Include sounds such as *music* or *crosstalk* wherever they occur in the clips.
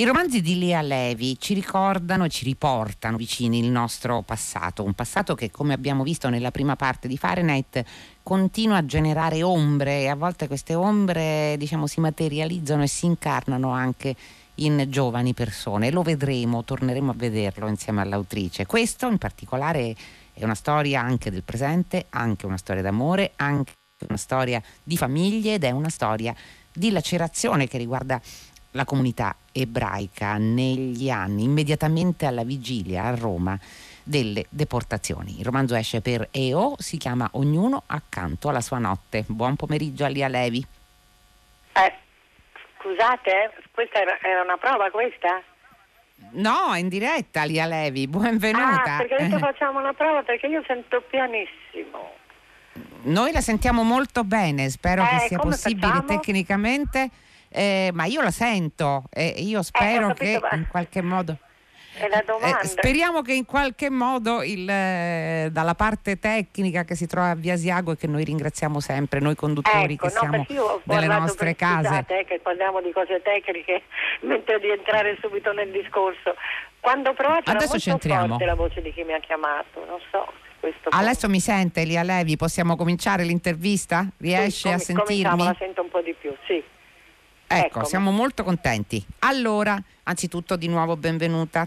I romanzi di Lia Levi ci ricordano e ci riportano vicini il nostro passato, un passato che come abbiamo visto nella prima parte di Fahrenheit continua a generare ombre e a volte queste ombre diciamo, si materializzano e si incarnano anche in giovani persone. Lo vedremo, torneremo a vederlo insieme all'autrice. Questo in particolare è una storia anche del presente, anche una storia d'amore, anche una storia di famiglie ed è una storia di lacerazione che riguarda la comunità ebraica negli anni immediatamente alla vigilia a Roma delle deportazioni. Il romanzo esce per EO, si chiama Ognuno accanto alla sua notte. Buon pomeriggio a Lia Levi. Eh, scusate, questa era, una prova questa? No, in diretta Lia Levi, benvenuta. Ah, perché adesso facciamo una prova perché io sento pianissimo. Noi la sentiamo molto bene, spero eh, che sia possibile facciamo? tecnicamente eh, ma io la sento e io Eh, spero capito, che in qualche modo... Domanda. Eh, speriamo che in qualche modo il, eh, dalla parte tecnica che si trova a Via Asiago e che noi ringraziamo sempre, noi conduttori ecco, che no, siamo nelle nostre case. Scusate, eh, che parliamo di cose tecniche *laughs* mentre di entrare subito nel discorso. Quando ho provato Adesso c'entriamo. forte la voce di chi mi ha chiamato, non so Adesso mi sente Elia Levi, possiamo cominciare l'intervista? Riesce a Cominciamo, sentirmi? la sento un po' di più, sì. Ecco, eccomi. siamo molto contenti. Allora, anzitutto di nuovo benvenuta.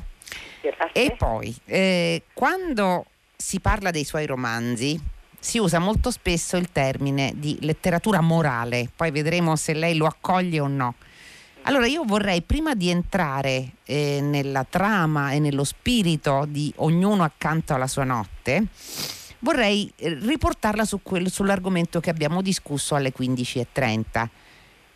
Grazie. E poi, eh, quando si parla dei suoi romanzi, si usa molto spesso il termine di letteratura morale, poi vedremo se lei lo accoglie o no. Allora io vorrei, prima di entrare eh, nella trama e nello spirito di ognuno accanto alla sua notte, vorrei eh, riportarla su quel- sull'argomento che abbiamo discusso alle 15.30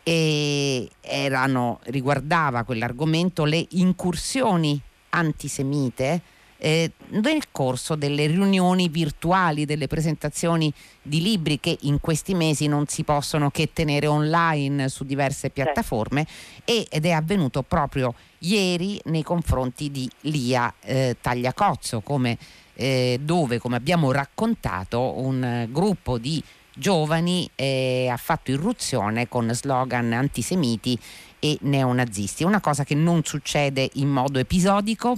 e erano, riguardava quell'argomento le incursioni antisemite eh, nel corso delle riunioni virtuali, delle presentazioni di libri che in questi mesi non si possono che tenere online su diverse piattaforme e- ed è avvenuto proprio ieri nei confronti di Lia eh, Tagliacozzo, come, eh, dove, come abbiamo raccontato, un eh, gruppo di giovani eh, ha fatto irruzione con slogan antisemiti e neonazisti. Una cosa che non succede in modo episodico,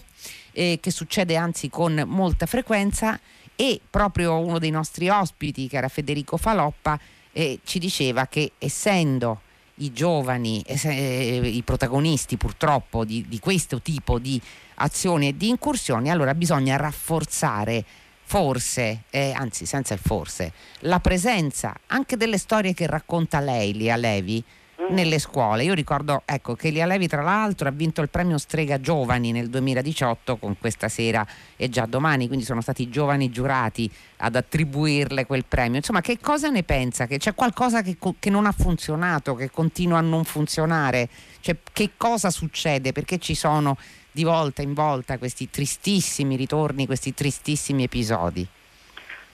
eh, che succede anzi con molta frequenza e proprio uno dei nostri ospiti, che era Federico Faloppa, eh, ci diceva che essendo i giovani, eh, eh, i protagonisti purtroppo di, di questo tipo di azioni e di incursioni, allora bisogna rafforzare forse, eh, anzi senza il forse, la presenza anche delle storie che racconta lei, Lia Levi, Mm. nelle scuole. Io ricordo ecco, che Lia Levi tra l'altro ha vinto il premio Strega Giovani nel 2018 con questa sera e già domani, quindi sono stati i giovani giurati ad attribuirle quel premio. Insomma, che cosa ne pensa? Che c'è qualcosa che, che non ha funzionato, che continua a non funzionare? Cioè, che cosa succede? Perché ci sono di volta in volta questi tristissimi ritorni, questi tristissimi episodi?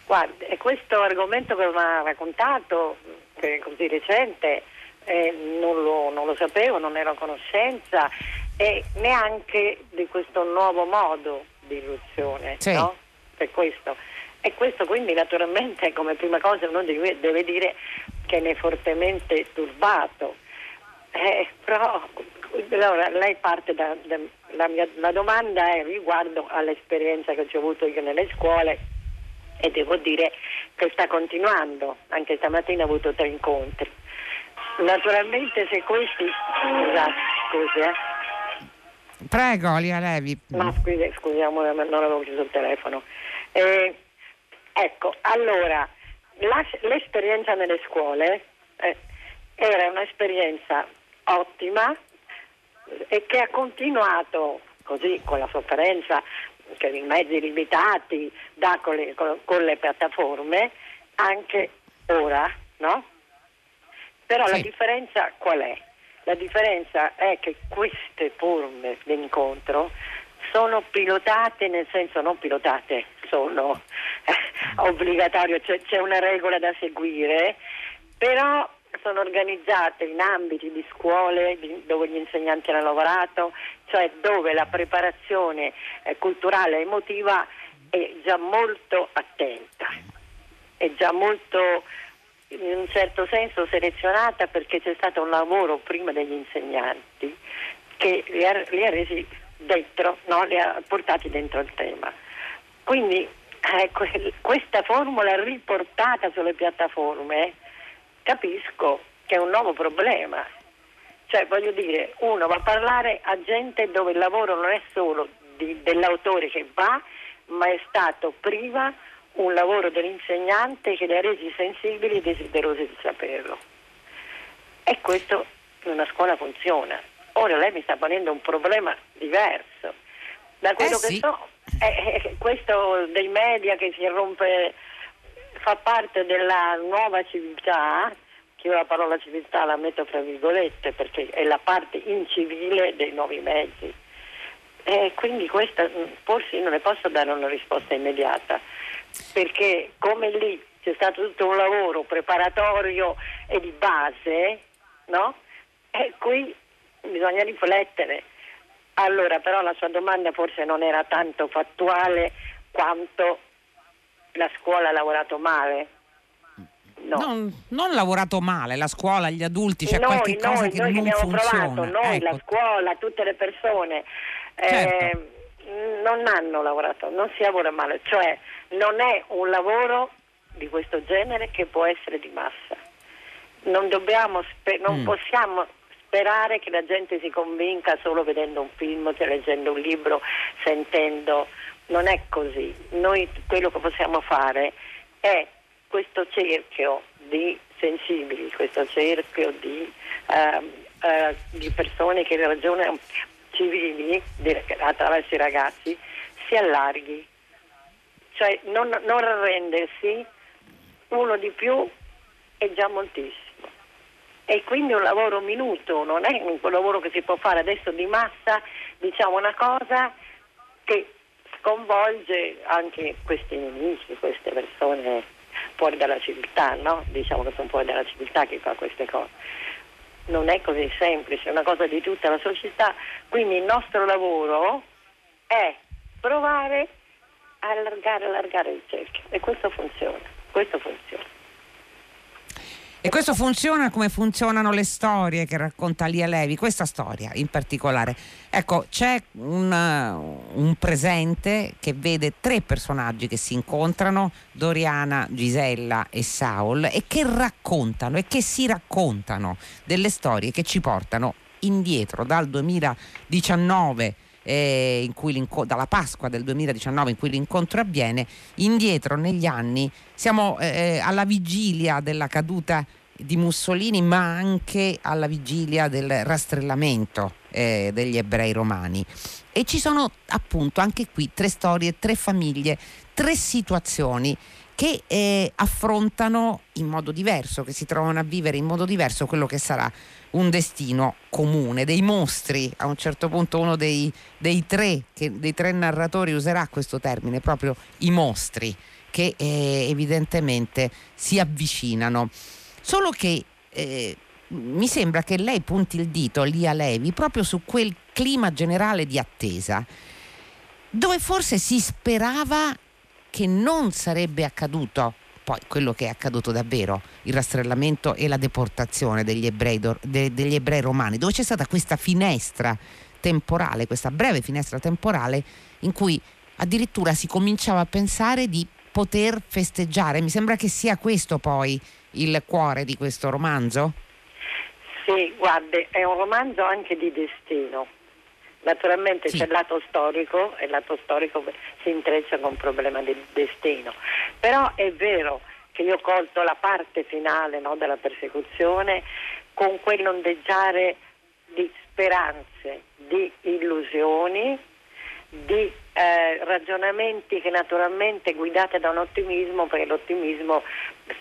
Guarda, e questo argomento che mi ha raccontato, che è così recente, eh, non, lo, non lo sapevo, non ero a conoscenza e neanche di questo nuovo modo di irruzione, Sì. no? Per questo. E questo quindi naturalmente come prima cosa uno deve, deve dire che ne è fortemente turbato. Eh, però allora, lei parte da, da- la, mia, la domanda è riguardo all'esperienza che ho avuto io nelle scuole e devo dire che sta continuando, anche stamattina ho avuto tre incontri. Naturalmente se questi scusate, scusi, eh. Prego, Lia Levi. No, scusi, scusiamo, non avevo chiuso il telefono. Eh, ecco, allora, la- l'esperienza nelle scuole eh, era un'esperienza ottima eh, e che ha continuato così con la sofferenza che i mezzi limitati dà con le, con- con le piattaforme anche ora, no? Però la Sì. differenza qual è? La differenza è che queste forme di incontro sono pilotate, nel senso non pilotate, sono eh, obbligatorie, c'è, c'è una regola da seguire, però sono organizzate in ambiti di scuole dove gli insegnanti hanno lavorato, cioè dove la preparazione eh, culturale e emotiva è già molto attenta, è già molto in un certo senso selezionata perché c'è stato un lavoro prima degli insegnanti che li ha, li ha resi dentro, no? li ha portati dentro il tema. Quindi eh, questa formula riportata sulle piattaforme capisco che è un nuovo problema. Cioè, voglio dire, uno va a parlare a gente dove il lavoro non è solo di, dell'autore che va, ma è stato prima un lavoro dell'insegnante che li ha resi sensibili e desiderosi di saperlo. E questo in una scuola funziona. Ora lei mi sta ponendo un problema diverso. Da quello eh che so, è, è questo dei media che si rompe, fa parte della nuova civiltà, che io la parola civiltà la metto fra virgolette perché è la parte incivile dei nuovi mezzi. E quindi questa forse non ne posso dare una risposta immediata, perché come lì c'è stato tutto un lavoro preparatorio e di base, no? E qui bisogna riflettere. Allora, però la sua domanda forse non era tanto fattuale quanto la scuola ha lavorato male. No. Non, non lavorato male, la scuola, gli adulti, c'è noi, qualche cosa noi, che noi non abbiamo funziona. Provato, noi, ecco. la scuola, tutte le persone Certo. eh, non hanno lavorato, non si lavora male, cioè non è un lavoro di questo genere che può essere di massa. Non, dobbiamo non Mm. possiamo sperare che la gente si convinca solo vedendo un film, cioè leggendo un libro, sentendo. Non è così. Noi quello che possiamo fare è questo cerchio di sensibili, questo cerchio di, ehm, eh, di persone che ragionano civili attraverso i ragazzi si allarghi, cioè non, non arrendersi, uno di più è già moltissimo. E quindi un lavoro minuto, non è un lavoro che si può fare adesso di massa, diciamo una cosa che sconvolge anche questi nemici, queste persone fuori dalla civiltà, no? Diciamo che sono fuori dalla civiltà chi fa queste cose non è così semplice, è una cosa di tutta la società, quindi il nostro lavoro è provare a allargare, allargare il cerchio e questo funziona, questo funziona. E questo funziona come funzionano le storie che racconta Lia Levi, questa storia in particolare. Ecco, c'è un, uh, un presente che vede tre personaggi che si incontrano, Doriana, Gisella e Saul, e che raccontano e che si raccontano delle storie che ci portano indietro dal 2019 eh, dalla Pasqua del 2019 in cui l'incontro avviene, indietro negli anni siamo eh, alla vigilia della caduta di Mussolini ma anche alla vigilia del rastrellamento eh, degli ebrei romani. E ci sono appunto anche qui tre storie, tre famiglie, tre situazioni che eh, affrontano in modo diverso, che si trovano a vivere in modo diverso quello che sarà un destino comune, dei mostri. A un certo punto uno dei, dei, tre, che, dei tre narratori userà questo termine, proprio i mostri, che eh, evidentemente si avvicinano. Solo che eh, mi sembra che lei punti il dito, Lia Levi, proprio su quel clima generale di attesa, dove forse si sperava che non sarebbe accaduto poi quello che è accaduto davvero, il rastrellamento e la deportazione degli ebrei, de, degli ebrei romani, dove c'è stata questa finestra temporale, questa breve finestra temporale in cui addirittura si cominciava a pensare di poter festeggiare. Mi sembra che sia questo poi il cuore di questo romanzo? Sì, guardi, è un romanzo anche di destino. Naturalmente Sì. c'è il lato storico e il lato storico si intreccia con un problema di destino. Però è vero che io ho colto la parte finale no, della persecuzione con quell'ondeggiare di speranze, di illusioni, di eh, ragionamenti che naturalmente guidate da un ottimismo, perché l'ottimismo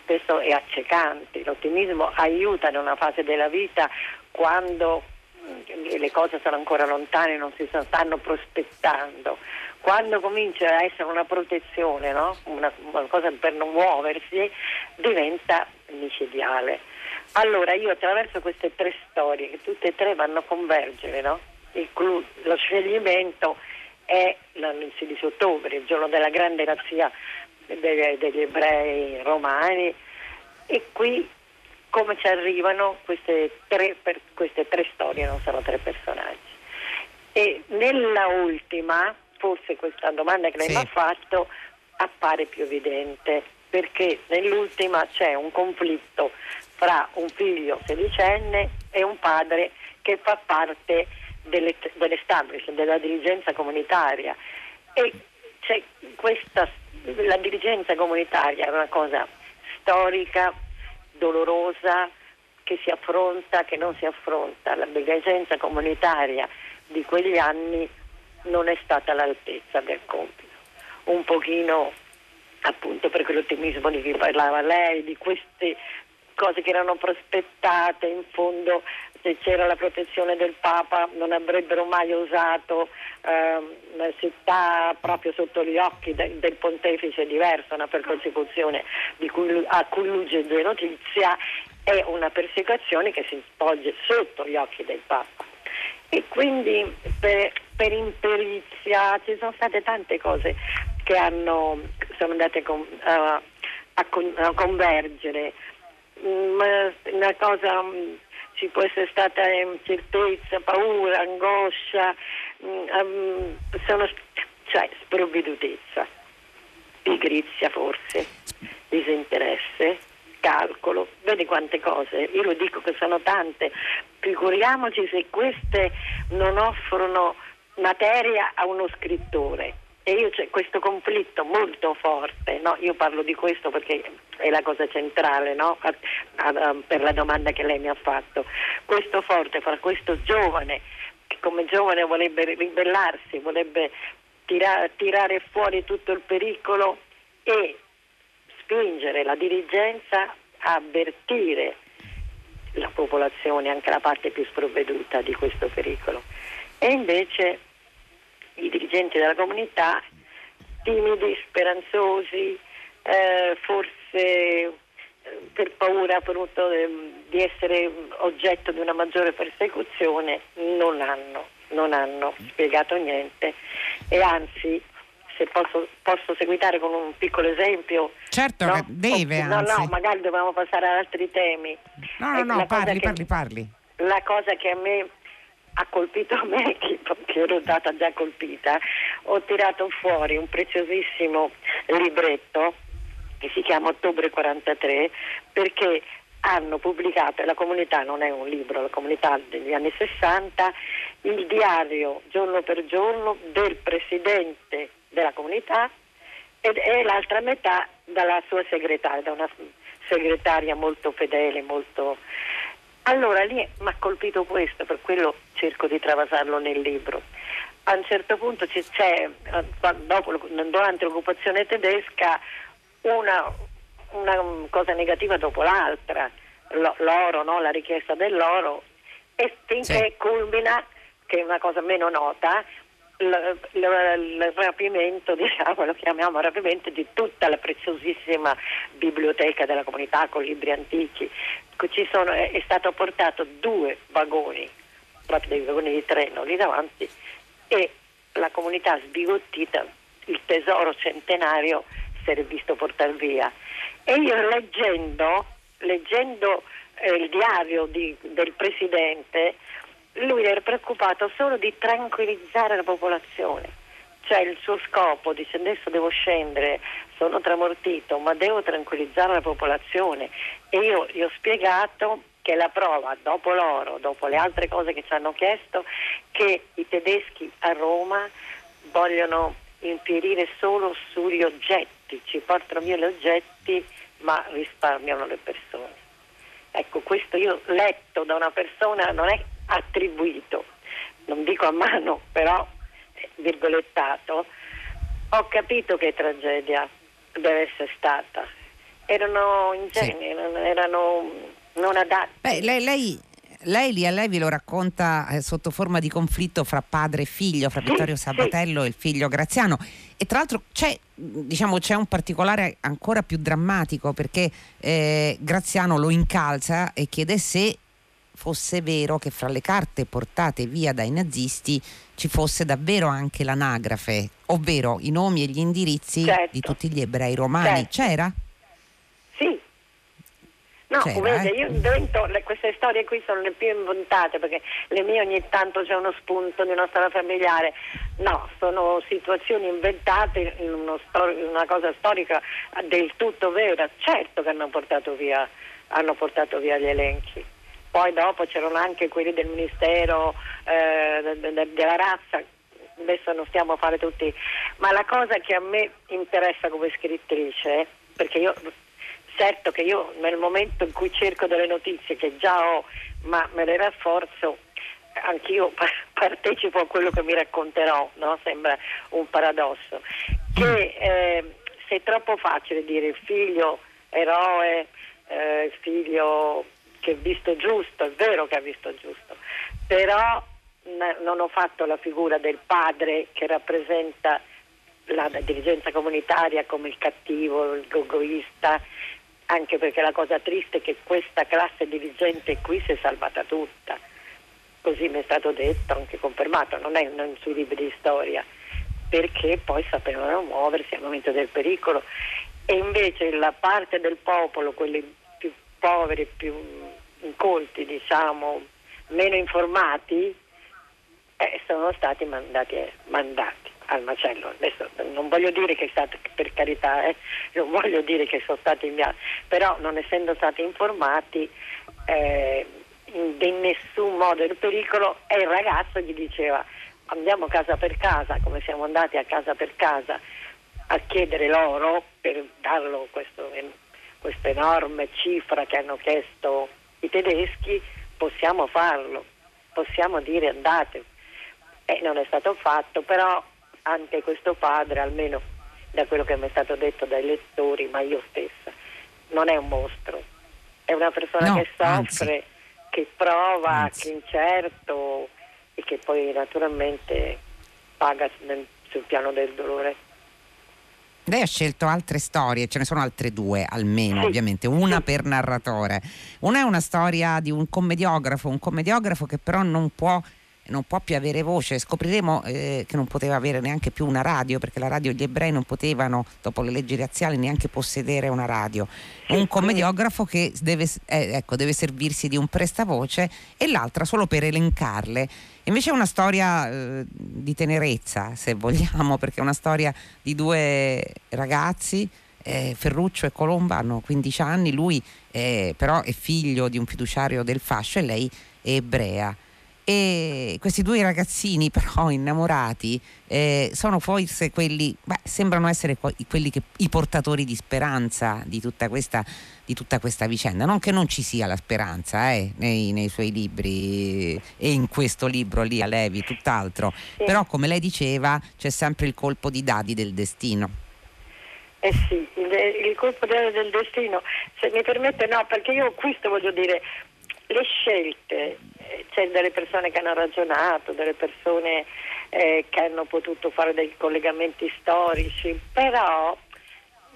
spesso è accecante, l'ottimismo aiuta in una fase della vita quando le cose sono ancora lontane, non si stanno prospettando. Quando comincia a essere una protezione, no? una, una cosa per non muoversi, diventa micidiale. Allora io attraverso queste tre storie, che tutte e tre vanno a convergere, no? Il clou- lo scegliimento è il 16 ottobre, il giorno della grande razzia degli, degli ebrei romani e qui come ci arrivano queste tre, per- queste tre storie, non sono tre personaggi. nella ultima, forse questa domanda che lei sì. mi ha fatto, appare più evidente, perché nell'ultima c'è un conflitto fra un figlio sedicenne e un padre che fa parte dell'establishment, della dirigenza comunitaria. E c'è questa, la dirigenza comunitaria è una cosa storica, dolorosa, che si affronta, che non si affronta. La dirigenza comunitaria di quegli anni non è stata all'altezza del compito. Un pochino appunto per quell'ottimismo di cui parlava lei, di queste cose che erano prospettate, in fondo se c'era la protezione del Papa non avrebbero mai usato eh, una città proprio sotto gli occhi de- del pontefice diversa, una persecuzione cui, a cui lui diede notizia è una persecuzione che si svolge sotto gli occhi del Papa. E quindi per, per imperizia ci sono state tante cose che hanno, sono andate con, uh, a, con, a, convergere. Mm, una cosa um, ci può essere stata incertezza, paura, angoscia, um, sono, cioè sprovvedutezza, pigrizia forse, disinteresse, calcolo, vedi quante cose, io lo dico che sono tante, figuriamoci se queste non offrono materia a uno scrittore. E io c'è questo conflitto molto forte, no? io parlo di questo perché è la cosa centrale no? a, a, a, per la domanda che lei mi ha fatto, questo forte fra questo giovane che come giovane vorrebbe ribellarsi, vorrebbe tira, tirare fuori tutto il pericolo e spingere la dirigenza a avvertire la popolazione, anche la parte più sprovveduta di questo pericolo. E invece i dirigenti della comunità, timidi, speranzosi, eh, forse eh, per paura appunto di essere oggetto di una maggiore persecuzione, non hanno, non hanno spiegato niente e anzi se posso, posso, seguitare con un piccolo esempio. Certo, no? deve. No, anzi. no, magari dobbiamo passare ad altri temi. No, no, no, parli, che, parli, parli. La cosa che a me ha colpito me, *laughs* che, ero stata già colpita, ho tirato fuori un preziosissimo libretto che si chiama Ottobre 43 perché hanno pubblicato, la comunità non è un libro, la comunità degli anni 60, il diario giorno per giorno del presidente della comunità ed è l'altra metà dalla sua segretaria, da una segretaria molto fedele, molto... Allora lì mi ha colpito questo, per quello cerco di travasarlo nel libro. A un certo punto c'è, dopo, durante l'occupazione tedesca, una, una cosa negativa dopo l'altra, l'oro, no? la richiesta dell'oro, e finché sì. culmina, che è una cosa meno nota, il, il, il, rapimento, *laughs* diciamo, lo chiamiamo rapimento di tutta la preziosissima biblioteca della comunità con libri antichi. Sono, è, è, stato portato due vagoni, proprio dei vagoni di treno lì davanti e la comunità sbigottita, il tesoro centenario si era visto portare via. E io leggendo, leggendo eh, il diario di, del presidente, lui era preoccupato solo di tranquillizzare la popolazione. Cioè il suo scopo dice adesso devo scendere, sono tramortito, ma devo tranquillizzare la popolazione. E io gli ho spiegato che la prova, dopo loro, dopo le altre cose che ci hanno chiesto, che i tedeschi a Roma vogliono infierire solo sugli oggetti, ci portano via gli oggetti ma risparmiano le persone. Ecco, questo io letto da una persona non è attribuito, non dico a mano, però virgolettato, ho capito che tragedia deve essere stata. Erano ingenui, sì. erano non adatti. Beh, lei, lei, lei, a lei vi lo racconta eh, sotto forma di conflitto fra padre e figlio, fra Vittorio Sabatello e il figlio Graziano. E tra l'altro c'è, diciamo, c'è un particolare ancora più drammatico perché eh, Graziano lo incalza e chiede se fosse vero che fra le carte portate via dai nazisti ci fosse davvero anche l'anagrafe, ovvero i nomi e gli indirizzi certo. di tutti gli ebrei romani. Certo. C'era? Sì. No, C'era, vede, eh? io invento, le, queste storie qui sono le più inventate perché le mie ogni tanto c'è uno spunto di una storia familiare. No, sono situazioni inventate in stor- una cosa storica del tutto vera. Certo che hanno portato via, hanno portato via gli elenchi. Poi dopo c'erano anche quelli del Ministero eh, de- de- della razza, adesso non stiamo a fare tutti, ma la cosa che a me interessa come scrittrice, perché io certo che io nel momento in cui cerco delle notizie che già ho, ma me le rafforzo, anch'io *laughs* partecipo a quello che mi racconterò, no? sembra un paradosso, che eh, se è troppo facile dire figlio eroe, eh, figlio che ha visto giusto, è vero che ha visto giusto, però non ho fatto la figura del padre che rappresenta la dirigenza comunitaria come il cattivo, il egoista, anche perché la cosa triste è che questa classe dirigente qui si è salvata tutta, così mi è stato detto, anche confermato, non è non sui libri di storia, perché poi sapevano muoversi al momento del pericolo. E invece la parte del popolo, quelli poveri, più incolti, diciamo, meno informati, eh, sono stati mandati, mandati al macello. Adesso non voglio dire che è stato, per carità, eh, non voglio dire che sono stati inviati, però non essendo stati informati eh, in nessun modo il pericolo e il ragazzo gli diceva andiamo casa per casa, come siamo andati a casa per casa a chiedere l'oro per darlo questo, questa enorme cifra che hanno chiesto i tedeschi, possiamo farlo, possiamo dire andate. E non è stato fatto, però anche questo padre, almeno da quello che mi è stato detto dai lettori, ma io stessa, non è un mostro, è una persona no, che soffre, anzi. che prova, anzi. che è incerto e che poi naturalmente paga nel, sul piano del dolore. Lei ha scelto altre storie, ce ne sono altre due almeno, sì. ovviamente, una sì. per narratore. Una è una storia di un commediografo, un commediografo che però non può non può più avere voce, scopriremo eh, che non poteva avere neanche più una radio perché la radio gli ebrei non potevano dopo le leggi razziali neanche possedere una radio. Un commediografo che deve, eh, ecco, deve servirsi di un prestavoce e l'altra solo per elencarle. Invece è una storia eh, di tenerezza, se vogliamo, perché è una storia di due ragazzi eh, Ferruccio e Colomba hanno 15 anni, lui eh, però è figlio di un fiduciario del fascio e lei è ebrea e questi due ragazzini però innamorati eh, sono forse quelli, beh, sembrano essere quelli che, i portatori di speranza di tutta, questa, di tutta questa vicenda, non che non ci sia la speranza eh, nei, nei, suoi libri e in questo libro lì a Levi, tutt'altro, sì. però come lei diceva c'è sempre il colpo di dadi del destino. Eh sì, il, il colpo del destino, se mi permette no, perché io questo voglio dire, le scelte, eh, c'è delle persone che hanno ragionato, delle persone eh, che hanno potuto fare dei collegamenti storici, però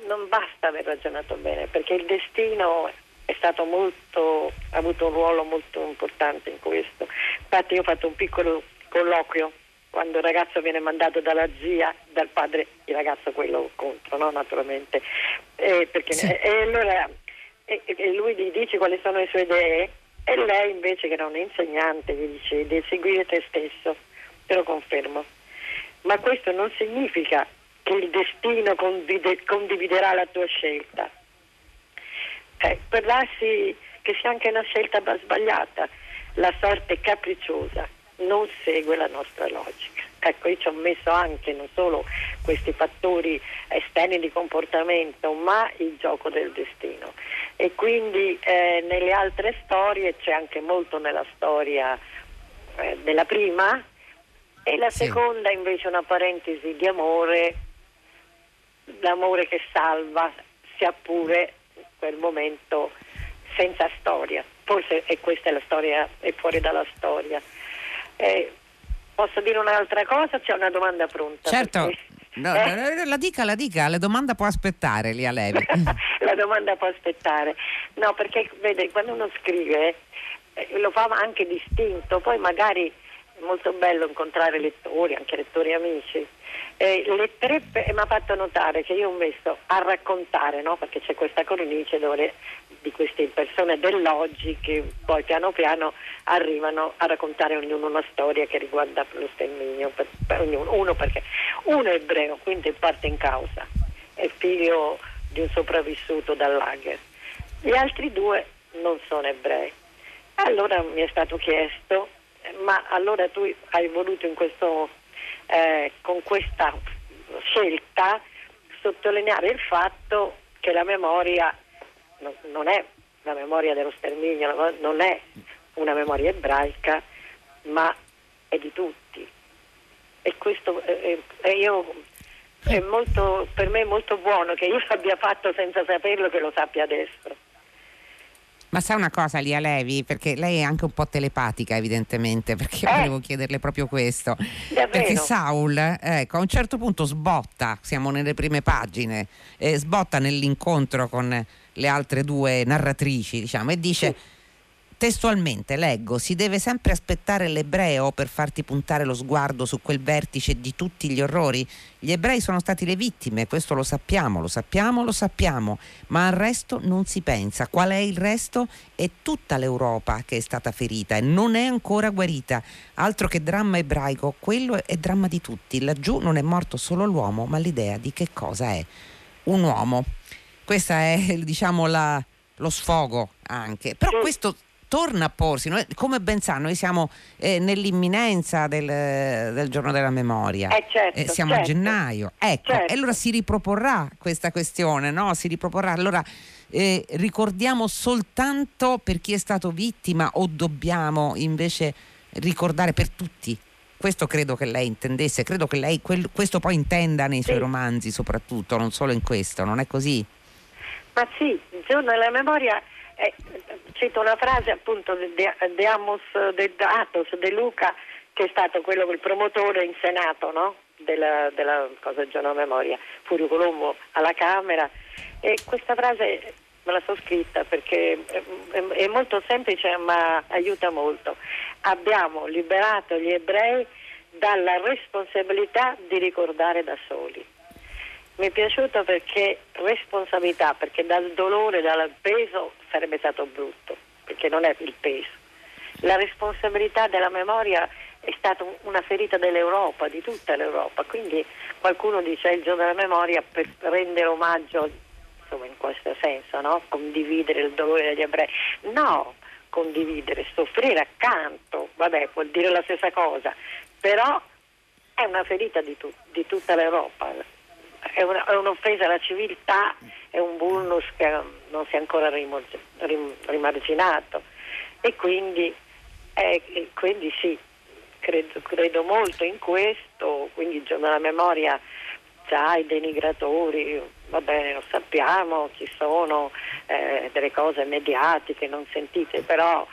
non basta aver ragionato bene perché il destino è stato molto, ha avuto un ruolo molto importante in questo. Infatti io ho fatto un piccolo colloquio quando il ragazzo viene mandato dalla zia, dal padre, il ragazzo quello contro, no? naturalmente, eh, perché, sì. e, e allora e, e lui gli dice quali sono le sue idee e lei invece che era un'insegnante gli dice devi seguire te stesso, te lo confermo. Ma questo non significa che il destino condivide, condividerà la tua scelta. Eh, per darsi che sia anche una scelta sbagliata, la sorte capricciosa, non segue la nostra logica. Ecco, io ci ho messo anche non solo questi fattori esterni di comportamento, ma il gioco del destino. E quindi eh, nelle altre storie c'è anche molto nella storia eh, della prima e la sì. seconda invece una parentesi di amore, l'amore che salva, sia pure in quel momento senza storia. Forse è questa è la storia, è fuori dalla storia. Eh, Posso dire un'altra cosa? C'è una domanda pronta. Certo. No, eh? La dica, la dica, la domanda può aspettare lì a Levi. *laughs* la domanda può aspettare. No, perché vede, quando uno scrive eh, lo fa anche distinto, poi magari molto bello incontrare lettori, anche lettori amici. Eh, tre mi ha fatto notare che io ho messo a raccontare, no? perché c'è questa cornice dove, di queste persone dell'oggi che poi piano piano arrivano a raccontare ognuno una storia che riguarda lo sterminio, per, per ognuno, uno perché uno è ebreo, quindi parte in causa, è figlio di un sopravvissuto dal lager. Gli altri due non sono ebrei. Allora mi è stato chiesto, ma allora tu hai voluto in questo, eh, con questa scelta sottolineare il fatto che la memoria no, non è la memoria dello sterminio, non è una memoria ebraica, ma è di tutti. E questo eh, eh, io, è molto, per me è molto buono che io *laughs* l'abbia fatto senza saperlo che lo sappia adesso. Ma sa una cosa Lia Levi, perché lei è anche un po' telepatica evidentemente, perché io eh. volevo chiederle proprio questo. Davvero? Perché Saul, ecco, a un certo punto sbotta, siamo nelle prime pagine, eh, sbotta nell'incontro con le altre due narratrici, diciamo, e dice... Sì Testualmente leggo, si deve sempre aspettare l'ebreo per farti puntare lo sguardo su quel vertice di tutti gli orrori. Gli ebrei sono stati le vittime, questo lo sappiamo, lo sappiamo, lo sappiamo, ma al resto non si pensa. Qual è il resto? È tutta l'Europa che è stata ferita e non è ancora guarita. Altro che dramma ebraico, quello è dramma di tutti. Laggiù non è morto solo l'uomo, ma l'idea di che cosa è un uomo. Questo è diciamo la, lo sfogo anche. Però questo torna a porsi. Noi, come ben sa, noi siamo eh, nell'imminenza del, del, giorno della memoria. Eh certo, eh, siamo certo. a gennaio. Ecco, certo. e allora si riproporrà questa questione, no? Si riproporrà. Allora eh, ricordiamo soltanto per chi è stato vittima o dobbiamo invece ricordare per tutti? Questo credo che lei intendesse, credo che lei quel, questo poi intenda nei suoi romanzi soprattutto, non solo in questo, non è così? Ma sì, il giorno della memoria eh, cito una frase appunto di Amos de Atos de Luca che è stato quello il promotore in Senato no? della, della cosa del giorno memoria, Furio Colombo alla Camera e questa frase me la sono scritta perché è, è molto semplice ma aiuta molto. Abbiamo liberato gli ebrei dalla responsabilità di ricordare da soli. Mi è piaciuto perché responsabilità, perché dal dolore, dal peso sarebbe stato brutto, perché non è il peso. La responsabilità della memoria è stata una ferita dell'Europa, di tutta l'Europa, quindi qualcuno dice il giorno della memoria per rendere omaggio, insomma in questo senso, no? condividere il dolore degli ebrei. No, condividere, soffrire accanto, vabbè, vuol dire la stessa cosa, però è una ferita di, tu, di tutta l'Europa è, una, è un'offesa alla civiltà, è un vulnus che non si è ancora rimarginato e quindi, eh, quindi sì, credo, credo, molto in questo, quindi della memoria già i denigratori, va bene, lo sappiamo, ci sono eh, delle cose mediatiche non sentite, però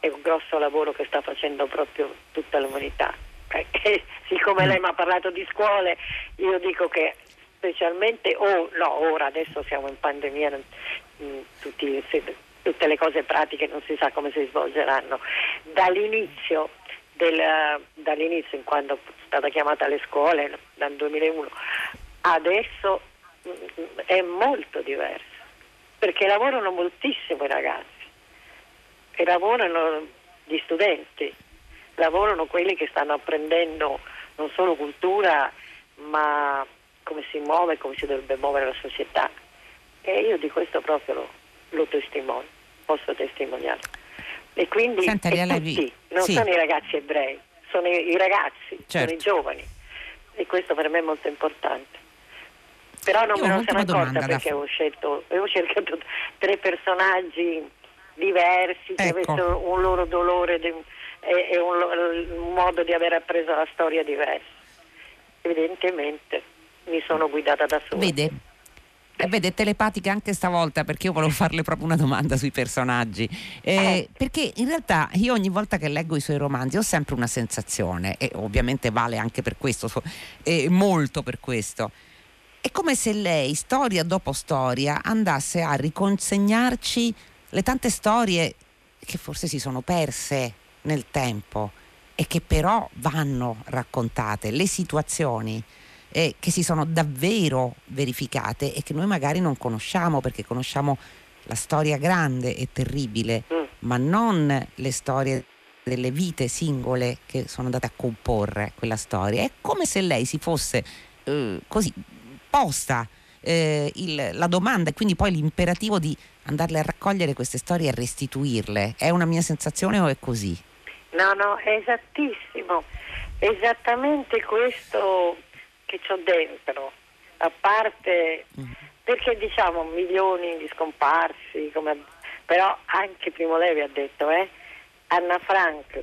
è un grosso lavoro che sta facendo proprio tutta l'umanità. Eh, *laughs* siccome lei mi ha parlato di scuole, io dico che specialmente, oh, no, ora adesso siamo in pandemia, mh, mm, tutti, tutte le cose pratiche non si sa come si svolgeranno. Dall'inizio, del, dall'inizio in quando è stata chiamata alle scuole, dal 2001, adesso mm, è molto diverso, perché lavorano moltissimo i ragazzi e lavorano gli studenti, lavorano quelli che stanno apprendendo non solo cultura, ma come si muove, come si dovrebbe muovere la società. E io di questo proprio lo, lo testimonio, posso testimoniare. E quindi Senta, e tutti, non sì. sono i ragazzi ebrei, sono i, i ragazzi, certo. sono i giovani. E questo per me è molto importante. Però non me ne sono accorta perché avevo, scelto, avevo cercato tre personaggi diversi che ecco. avessero un loro dolore de, e, e un, un modo di aver appreso la storia diversa. Evidentemente mi sono guidata da sola. Vede, eh, vede, telepatica anche stavolta perché io volevo farle proprio una domanda sui personaggi. Eh, eh. Perché in realtà io ogni volta che leggo i suoi romanzi ho sempre una sensazione, e ovviamente vale anche per questo, eh, molto per questo. È come se lei, storia dopo storia, andasse a riconsegnarci le tante storie che forse si sono perse nel tempo e che però vanno raccontate, le situazioni eh, che si sono davvero verificate e che noi magari non conosciamo perché conosciamo la storia grande e terribile, mm. ma non le storie delle vite singole che sono andate a comporre quella storia. È come se lei si fosse eh, così posta eh, il, la domanda e quindi poi l'imperativo di andarle a raccogliere queste storie e restituirle. È una mia sensazione o è così? No, no, è esattissimo, esattamente questo che ho dentro, a parte mm. perché diciamo milioni di scomparsi, come, però anche Primo Levi ha detto, eh, Anna Frank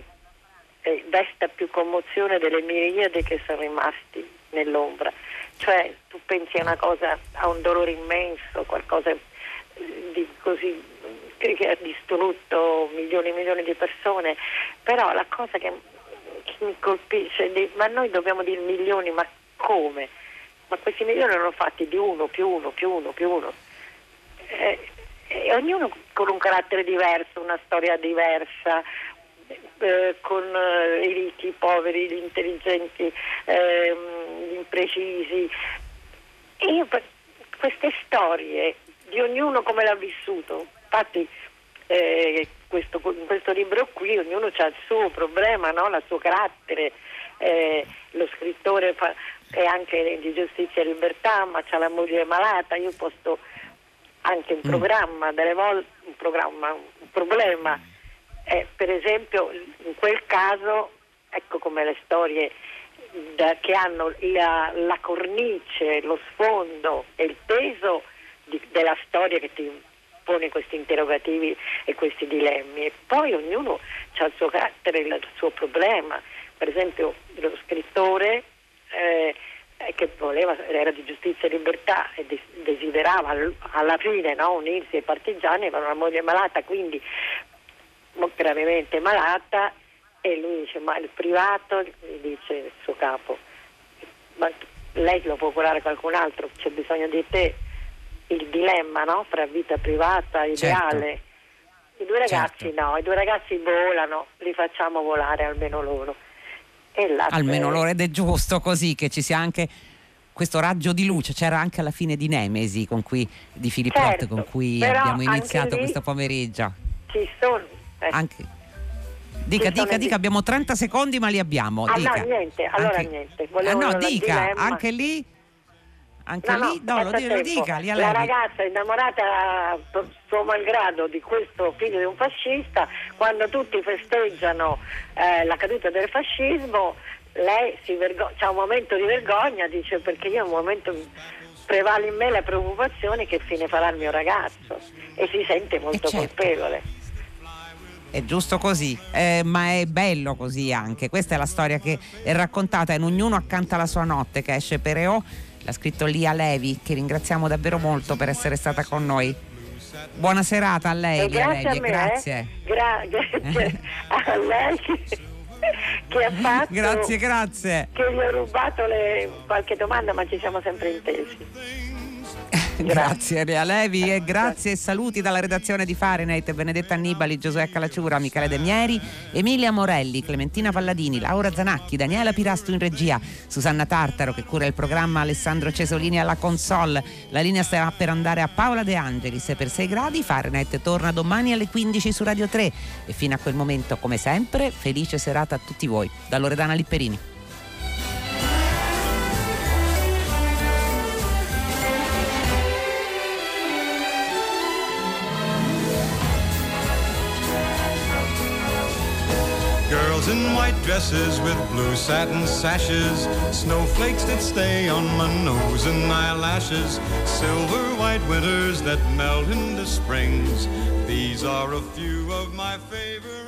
eh, desta più commozione delle miriadi che sono rimasti nell'ombra. Cioè tu pensi a una cosa, a un dolore immenso, qualcosa di così che ha distrutto milioni e milioni di persone, però la cosa che, che mi colpisce, è ma noi dobbiamo dire milioni, ma come? Ma questi milioni erano fatti di uno, più uno, più uno, più uno. Eh, e ognuno con un carattere diverso, una storia diversa, eh, con eh, i ricchi, i poveri, gli intelligenti, ehm, gli imprecisi. E io queste storie di ognuno come l'ha vissuto. Infatti eh, questo, in questo libro qui ognuno ha il suo problema, no? il suo carattere. Eh, lo scrittore fa, è anche di giustizia e libertà, ma ha la moglie malata, io posto anche un mm. programma, delle volte un programma, un problema. Eh, per esempio in quel caso, ecco come le storie da, che hanno la, la cornice, lo sfondo e il peso di, della storia che ti pone questi interrogativi e questi dilemmi. E poi ognuno ha il suo carattere, il suo problema. Per esempio lo scrittore eh, che voleva, era di giustizia e libertà e desiderava alla fine no, unirsi ai partigiani, aveva una moglie malata, quindi gravemente malata e lui dice ma il privato, gli dice il suo capo, ma lei lo può curare qualcun altro, c'è bisogno di te il dilemma no? fra vita privata e certo. ideale. Certo. I due ragazzi certo. no, i due ragazzi volano, li facciamo volare almeno loro. almeno loro ed è giusto così che ci sia anche questo raggio di luce, c'era anche alla fine di Nemesi con cui, di Filippo certo, con cui abbiamo iniziato questo pomeriggio. Ci sono. Eh. Anche, dica, ci dica, dica, abbiamo 30 secondi ma li abbiamo. Ah, dica. no, niente, allora anche, niente. ah, no, dica, dilemma. anche lì anche no, lì, no, no lo, lo dica, lì La ragazza innamorata suo malgrado di questo figlio di un fascista, quando tutti festeggiano eh, la caduta del fascismo, lei si vergo- ha un momento di vergogna, dice perché io un momento prevale in me la preoccupazione che fine farà il mio ragazzo e si sente molto certo. colpevole. È giusto così, eh, ma è bello così anche. Questa è la storia che è raccontata in Ognuno accanto alla sua notte che esce per EO l'ha scritto Lia Levi, che ringraziamo davvero molto per essere stata con noi. Buona serata a lei, Lia grazie Levi, me, grazie. Eh? Gra- grazie a lei *laughs* che ha fatto. Grazie, grazie. Che gli ho rubato le, qualche domanda, ma ci siamo sempre intesi. *laughs* grazie Rea Levi e grazie e saluti dalla redazione di Fahrenheit, Benedetta Annibali, Giosuè Calacciura, Michele De Mieri, Emilia Morelli, Clementina Palladini, Laura Zanacchi, Daniela Pirasto in regia, Susanna Tartaro che cura il programma, Alessandro Cesolini alla console. La linea sta per andare a Paola De Angelis per 6 gradi. Fahrenheit torna domani alle 15 su Radio 3 e fino a quel momento, come sempre, felice serata a tutti voi. Da Loredana Lipperini. White dresses with blue satin sashes, snowflakes that stay on my nose and eyelashes, silver white winters that melt into springs. These are a few of my favorite.